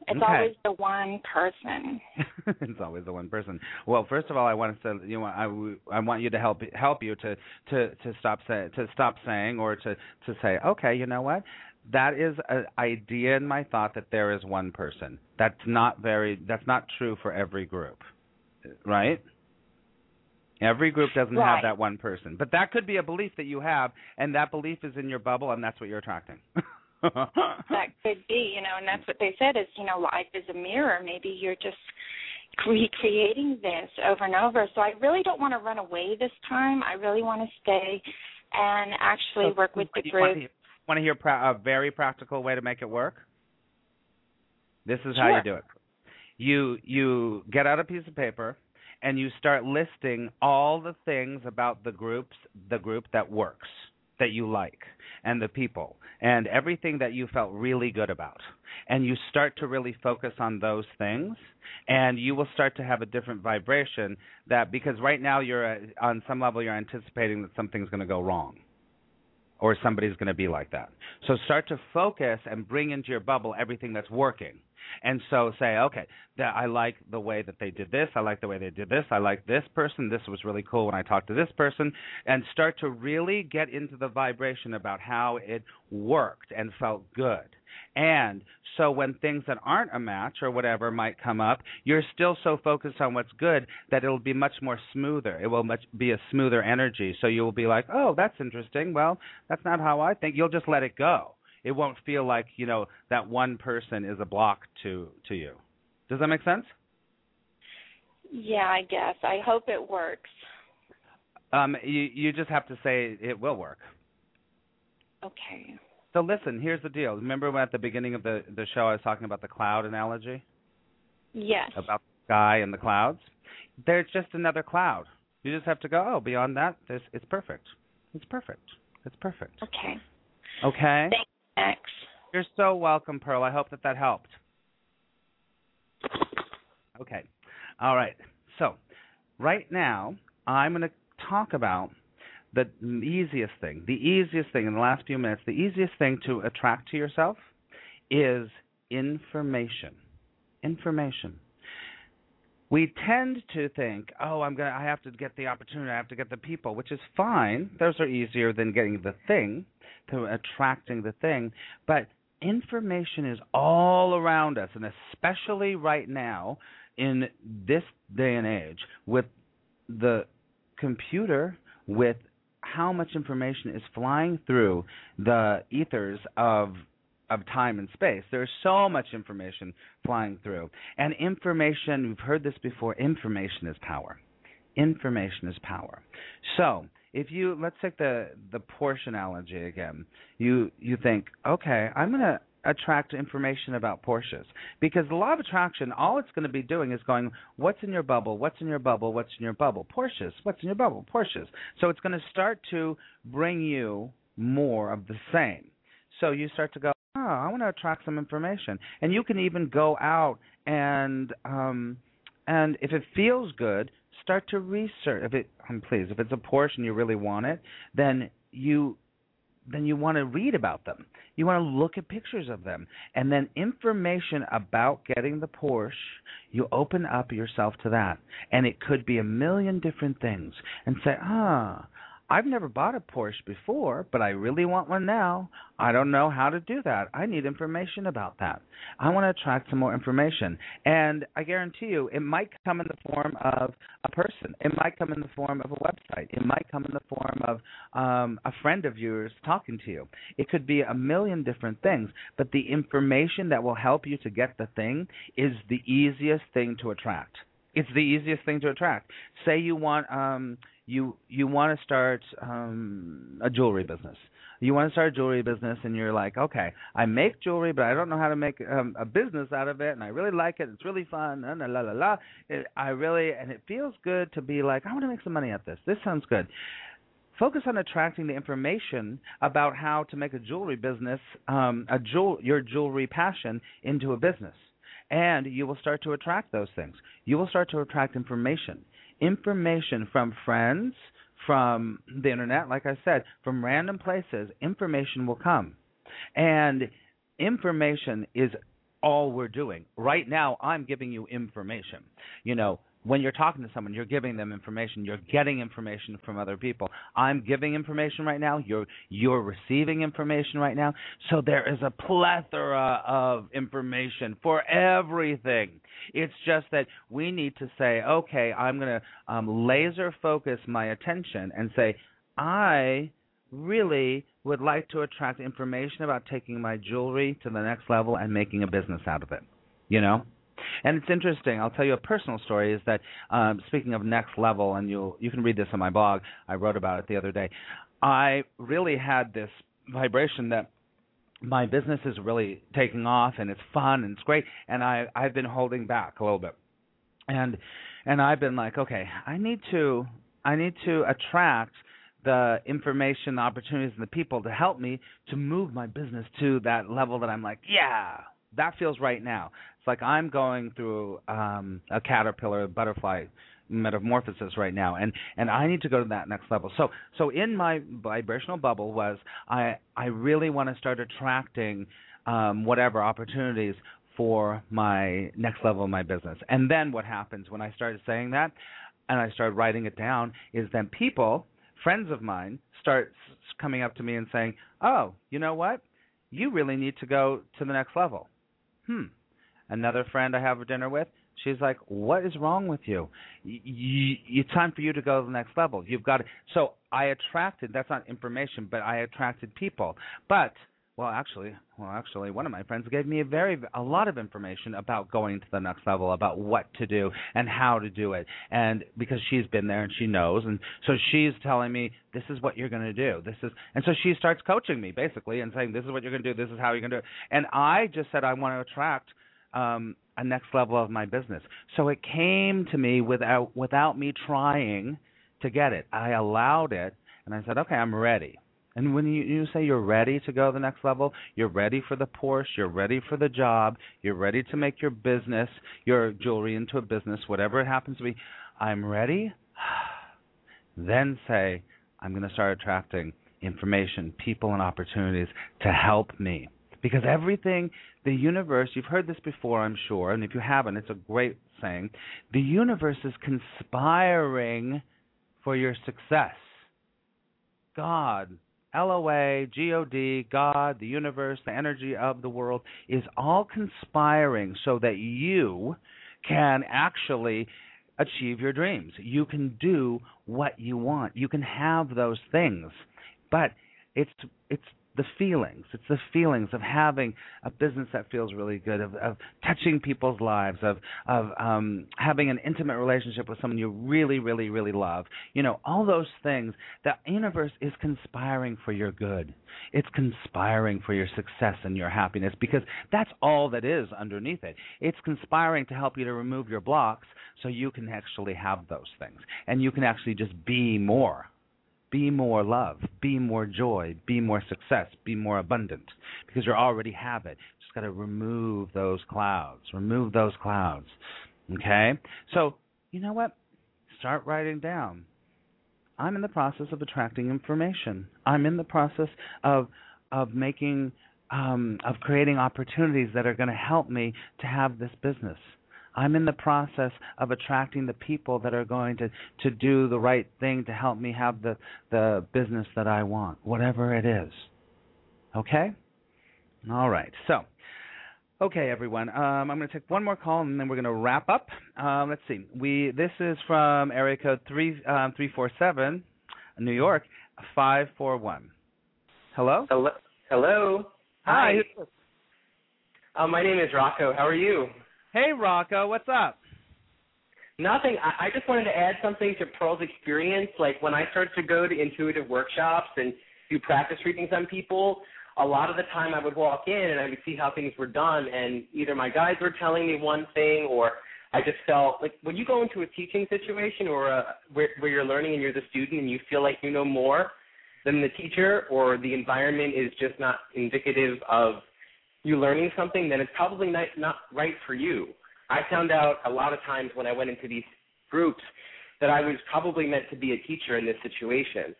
It's Okay. always the one person. it's always the one person. Well, first of all, I want to say, you know, I want you to help help you to to to stop say to stop saying or to to say, okay, you know what? That is an idea in my thought that there is one person. That's not very. That's not true for every group, right? Every group doesn't have that one person, but that could be a belief that you have, and that belief is in your bubble, and that's what you're attracting. that could be, you know, and that's what they said is, you know, life is a mirror. Maybe you're just recreating this over and over. So I really don't want to run away this time. I really want to stay and actually work with the You want group. to, want to hear pra- a very practical way to make it work? This is how Sure. you do it. You you get out a piece of paper and you start listing all the things about the groups the group that works that you like and the people and everything that you felt really good about and you start to really focus on those things and you will start to have a different vibration that because right now you're uh, on some level you're anticipating that something's going to go wrong or somebody's going to be like that. So start to focus and bring into your bubble everything that's working. And so say, okay, that I like the way that they did this. I like the way they did this. I like this person. This was really cool when I talked to this person. And start to really get into the vibration about how it worked and felt good. And so when things that aren't a match or whatever might come up, you're still so focused on what's good that it'll be much more smoother. It will much be a smoother energy. So you will be like, "Oh, that's interesting. Well, that's not how I think." You'll just let it go. It won't feel like, you know, that one person is a block to to you. Does that make sense? Yeah, I guess. I hope it works. Um you you just have to say it will work. Okay. So listen, here's the deal. Remember when at the beginning of the the show I was talking about the cloud analogy? Yes. about the sky and the clouds. There's just another cloud. You just have to go, oh, beyond that, there's, it's perfect. It's perfect. It's perfect. Okay. Okay? Thanks, You're so welcome, Pearl. I hope that that helped. Okay. All right. So, right now, I'm going to talk about the easiest thing. The easiest thing in the last few minutes, the easiest thing to attract to yourself is information. Information. We tend to think, "Oh, I'm to I have to get the opportunity, I have to get the people," which is fine. Those are easier than getting the thing, to attracting the thing, but information is all around us and especially right now in this day and age with the computer with how much information is flying through the ethers of of time and space. There's so much information flying through. And information, we've heard this before, information is power. Information is power. So, if you let's take the the Porsche analogy again. You you think, okay, I'm going to attract information about Porsches because the law of attraction all it's going to be doing is going what's in your bubble what's in your bubble what's in your bubble Porsches what's in your bubble Porsches so it's going to start to bring you more of the same so you start to go oh I want to attract some information and you can even go out and um and if it feels good start to research if it um, please if it's a Porsche and you really want it then you then you want to read about them. You want to look at pictures of them. And then information about getting the Porsche, you open up yourself to that. And it could be a million different things. And say, ah, I've never bought a Porsche before, but I really want one now. I don't know how to do that. I need information about that. I want to attract some more information. And I guarantee you, it might come in the form of a person. It might come in the form of a website. It might come in the form of um, a friend of yours talking to you. It could be a million different things. But the information that will help you to get the thing is the easiest thing to attract. It's the easiest thing to attract. Say you want um, you you want to start um, a jewelry business. You want to start a jewelry business, and you're like, okay, I make jewelry, but I don't know how to make um, a business out of it, and I really like it. It's really fun. La la la la. It, I really, and it feels good to be like, I want to make some money at this. This sounds good. Focus on attracting the information about how to make a jewelry business, um, a jewel, your jewelry passion into a business, and you will start to attract those things. You will start to attract information information from friends, from the internet, like I said, from random places, information will come. And information is all we're doing. Right now, I'm giving you information. You know, when you're talking to someone, you're giving them information. You're getting information from other people. I'm giving information right now. You're you're receiving information right now. So there is a plethora of information for everything. It's just that we need to say, okay, I'm going to um, laser focus my attention and say, I really would like to attract information about taking my jewelry to the next level and making a business out of it. You know? And it's interesting. I'll tell you a personal story. Is that um, speaking of next level, and you you can read this on my blog. I wrote about it the other day. I really had this vibration that my business is really taking off and it's fun and it's great, and I I've been holding back a little bit, and and I've been like, okay, I need to I need to attract the information, the opportunities, and the people to help me to move my business to that level that I'm like, yeah, that feels right now. Like I'm going through um, a caterpillar butterfly metamorphosis right now and and I need to go to that next level. So so in my vibrational bubble was I I really want to start attracting um whatever opportunities for my next level of my business. And then what happens when I started saying that and I started writing it down is then people, friends of mine start coming up to me and saying, "Oh, you know what? You really need to go to the next level." Hmm. Another friend I have a dinner with, she's like, "What is wrong with you? Y- y- it's time for you to go to the next level. You've got to." So I attracted. That's not information, but I attracted people. But well, actually, well, actually, one of my friends gave me a very a lot of information about going to the next level, about what to do and how to do it, and because she's been there and she knows, and so she's telling me this is what you're going to do. This is, and so she starts coaching me basically and saying this is what you're going to do. This is how you're going to do it. And I just said I want to attract um, a next level of my business. So it came to me without without me trying to get it. I allowed it, and I said, okay, I'm ready. And when you, you say you're ready to go to the next level, you're ready for the Porsche, you're ready for the job, you're ready to make your business, your jewelry into a business, whatever it happens to be. I'm ready. then say, I'm going to start attracting information, people, and opportunities to help me. Because everything, the universe, you've heard this before, I'm sure, and if you haven't, it's a great saying. The universe is conspiring for your success. God, L O A, G O D, God, the universe, the energy of the world is all conspiring so that you can actually achieve your dreams. You can do what you want. You can have those things. But it's it's the feelings. It's the feelings of having a business that feels really good, of, of touching people's lives, of of um, having an intimate relationship with someone you really, really, really love. You know, all those things. The universe is conspiring for your good. It's conspiring for your success and your happiness because that's all that is underneath it. It's conspiring to help you to remove your blocks so you can actually have those things and you can actually just be more be more love, be more joy, be more success, be more abundant because you already have it. You Just got to remove those clouds, remove those clouds. Okay? So, you know what? Start writing down. I'm in the process of attracting information. I'm in the process of of making um, of creating opportunities that are going to help me to have this business. I'm in the process of attracting the people that are going to to do the right thing to help me have the the business that I want, whatever it is. Okay? All right. So, okay, everyone. Um, I'm going to take one more call and then we're going to wrap up. Um, let's see. We this is from area code three um, three four seven, New York five four one. Hello. Hello. Hello. Hi. Uh, my name is Rocco. How are you? Hey, Rocco. What's up? Nothing. I, I just wanted to add something to Pearl's experience. Like when I started to go to intuitive workshops and do practice readings on people, a lot of the time I would walk in and I would see how things were done, and either my guides were telling me one thing, or I just felt like when you go into a teaching situation or a, where, where you're learning and you're the student and you feel like you know more than the teacher, or the environment is just not indicative of you learning something, then it's probably not, not right for you. I found out a lot of times when I went into these groups that I was probably meant to be a teacher in this situation.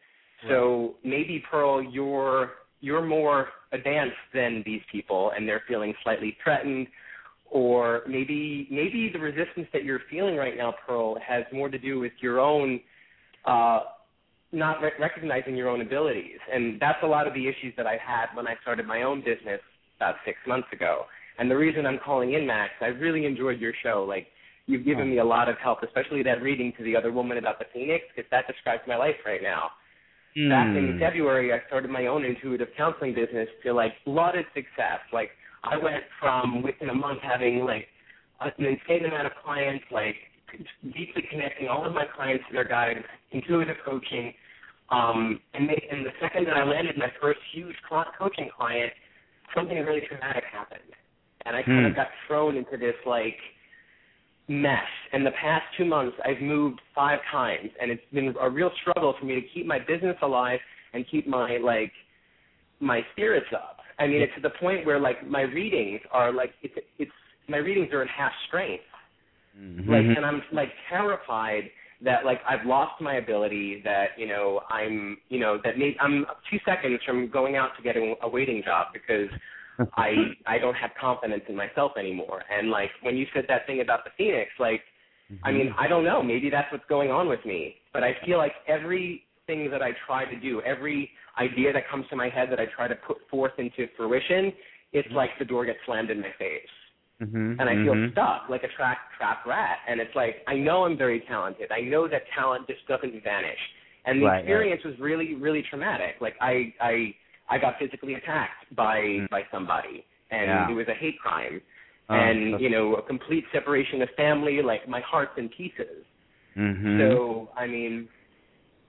So maybe Pearl, you're you're more advanced than these people, and they're feeling slightly threatened, or maybe maybe the resistance that you're feeling right now, Pearl, has more to do with your own uh, not re- recognizing your own abilities, and that's a lot of the issues that I had when I started my own business about six months ago. And the reason I'm calling in, Max, I really enjoyed your show. Like you've given me a lot of help, especially that reading to the other woman about the phoenix, because that describes my life right now. Back in Hmm. February, I started my own intuitive counseling business to like lauded success. Like I went from within a month having like an insane amount of clients, like deeply connecting all of my clients to their guides, intuitive coaching. Um, and, they, and the second that I landed my first huge coaching client, something really traumatic happened, and I kind Hmm. of got thrown into this like mess. And the past two months, I've moved five times, and it's been a real struggle for me to keep my business alive and keep my like my spirits up. I mean, it's to the point where like my readings are like it's it's my readings are in half strength. Mhm. Like, and I'm like terrified that like I've lost my ability. That you know I'm you know that maybe I'm two seconds from going out to getting a waiting job because I I don't have confidence in myself anymore. And like when you said that thing about the phoenix, like I mean mm-hmm. I don't know, maybe that's what's going on with me. But I feel like everything that I try to do, every idea that comes to my head that I try to put forth into fruition, it's mm-hmm. like the door gets slammed in my face Mhm. and I feel Mhm. stuck like a trap trap rat. And it's like I know I'm very talented. I know that talent just doesn't vanish. And the Right, right. experience was really really traumatic. Like I I I got physically attacked by by somebody, and Yeah. it was a hate crime. Oh, and that's- you know a complete separation of family. Like my heart's in pieces. Mhm. So I mean,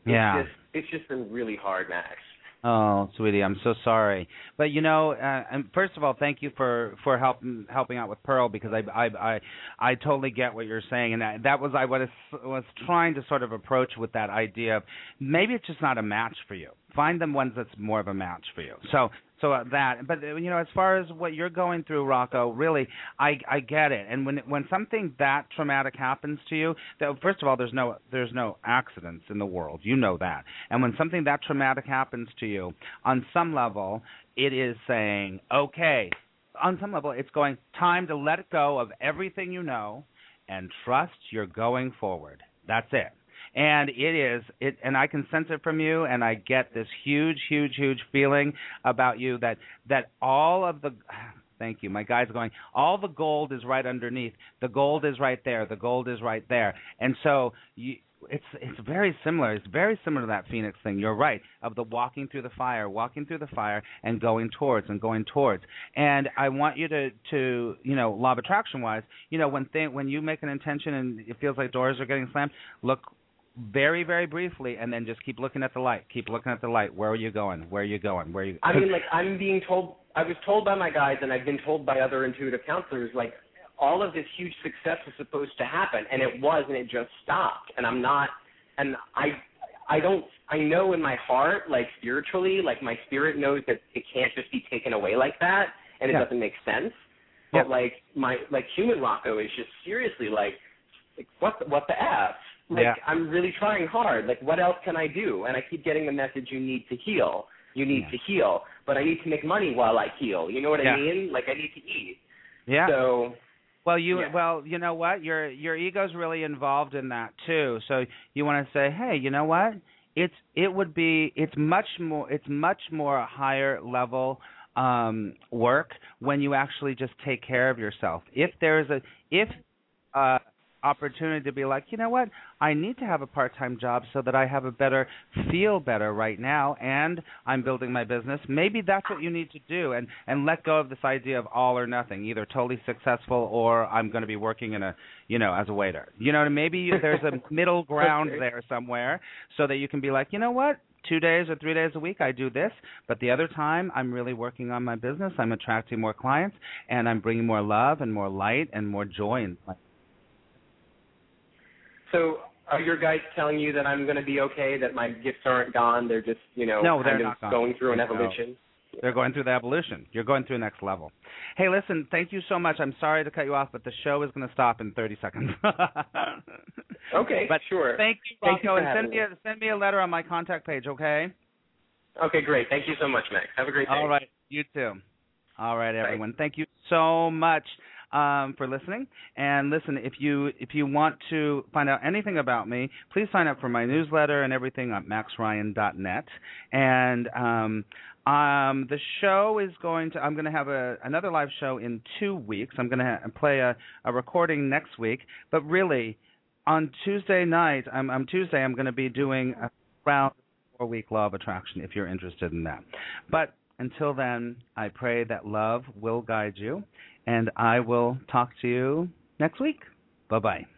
it's Yeah. just it's just been really hard, Max. Oh, sweetie, I'm so sorry. But you know, uh, and first of all, thank you for for helping helping out with Pearl because I I I, I totally get what you're saying, and that, that was I was was trying to sort of approach with that idea of maybe it's just not a match for you. Find them ones that's more of a match for you. So so uh, that, but uh, you know, as far as what you're going through, Rocco, really, I I get it. And when when something that traumatic happens to you, that first of all, there's no there's no accidents in the world. You know that. And when something that traumatic happens to you, on some level, it is saying, okay. On some level, it's going time to let go of everything you know and trust you're going forward. That's it and it is it and I can sense it from you and I get this huge huge huge feeling about you that that all of the thank you my guy's going all the gold is right underneath. The gold is right there. The gold is right there. And so you it's it's very similar. It's very similar to that phoenix thing. You're right of the walking through the fire walking through the fire and going towards and going towards. And i want you to to you know law of attraction wise you know when thing when you make an intention and it feels like doors are getting slammed look very very briefly and then just keep looking at the light keep looking at the light where are you going where are you going where are you I mean, like I'm being told. I was told by my guides, and I've been told by other intuitive counselors, like all of this huge success was supposed to happen, and it was, and it just stopped. And I'm not, and I, I don't. I know in my heart, like spiritually, like my spirit knows that it can't just be taken away like that, and it Yeah. doesn't make sense. But like my like human Rocco is just seriously like, like what the, what the f? Like Yeah. I'm really trying hard. Like what else can I do? And I keep getting the message you need to heal. You need Yeah. to heal, but I need to make money while I heal. You know what Yeah. I mean? Like I need to eat. yeah So Well, you Yeah. well, you know what? Your your ego's really involved in that too. So you want to say, "Hey, you know what? It's it would be it's much more it's much more higher level um work when you actually just take care of yourself. If there's a if uh opportunity to be like, you know what? I need to have a part-time job so that I have a better feel better right now and I'm building my business. Maybe that's what you need to do and and let go of this idea of all or nothing, either totally successful or I'm going to be working in a, you know, as a waiter. You know, maybe you, there's a middle ground Okay. there somewhere so that you can be like, you know what? Two days or three days a week I do this, but the other time I'm really working on my business. I'm attracting more clients and I'm bringing more love and more light and more joy in my so are your guys telling you that I'm going to be okay? That my gifts aren't gone? They're just you know No, they're kind of not going through an No. evolution. They're going through the evolution. You're going through the next level. Hey, listen, thank you so much. I'm sorry to cut you off, but the show is going to stop in 30 seconds. Okay, But sure. Thank you, Thank you and send me a, send me a letter on my contact page, okay? Okay, great. Thank you so much, Max. Have a great day. All right. You too. All right, everyone. Thank you so much. Um, for listening. And listen, if you if you want to find out anything about me, please sign up for my newsletter and everything at maxryan.net. And um, um, the show is going to. I'm going to have a another live show in two weeks. I'm going to ha- play a, a recording next week. But really, on Tuesday night, I'm, I'm Tuesday. I'm going to be doing a round four week law of attraction. If you're interested in that, but until then, I pray that love will guide you, and I will talk to you next week. Bye bye.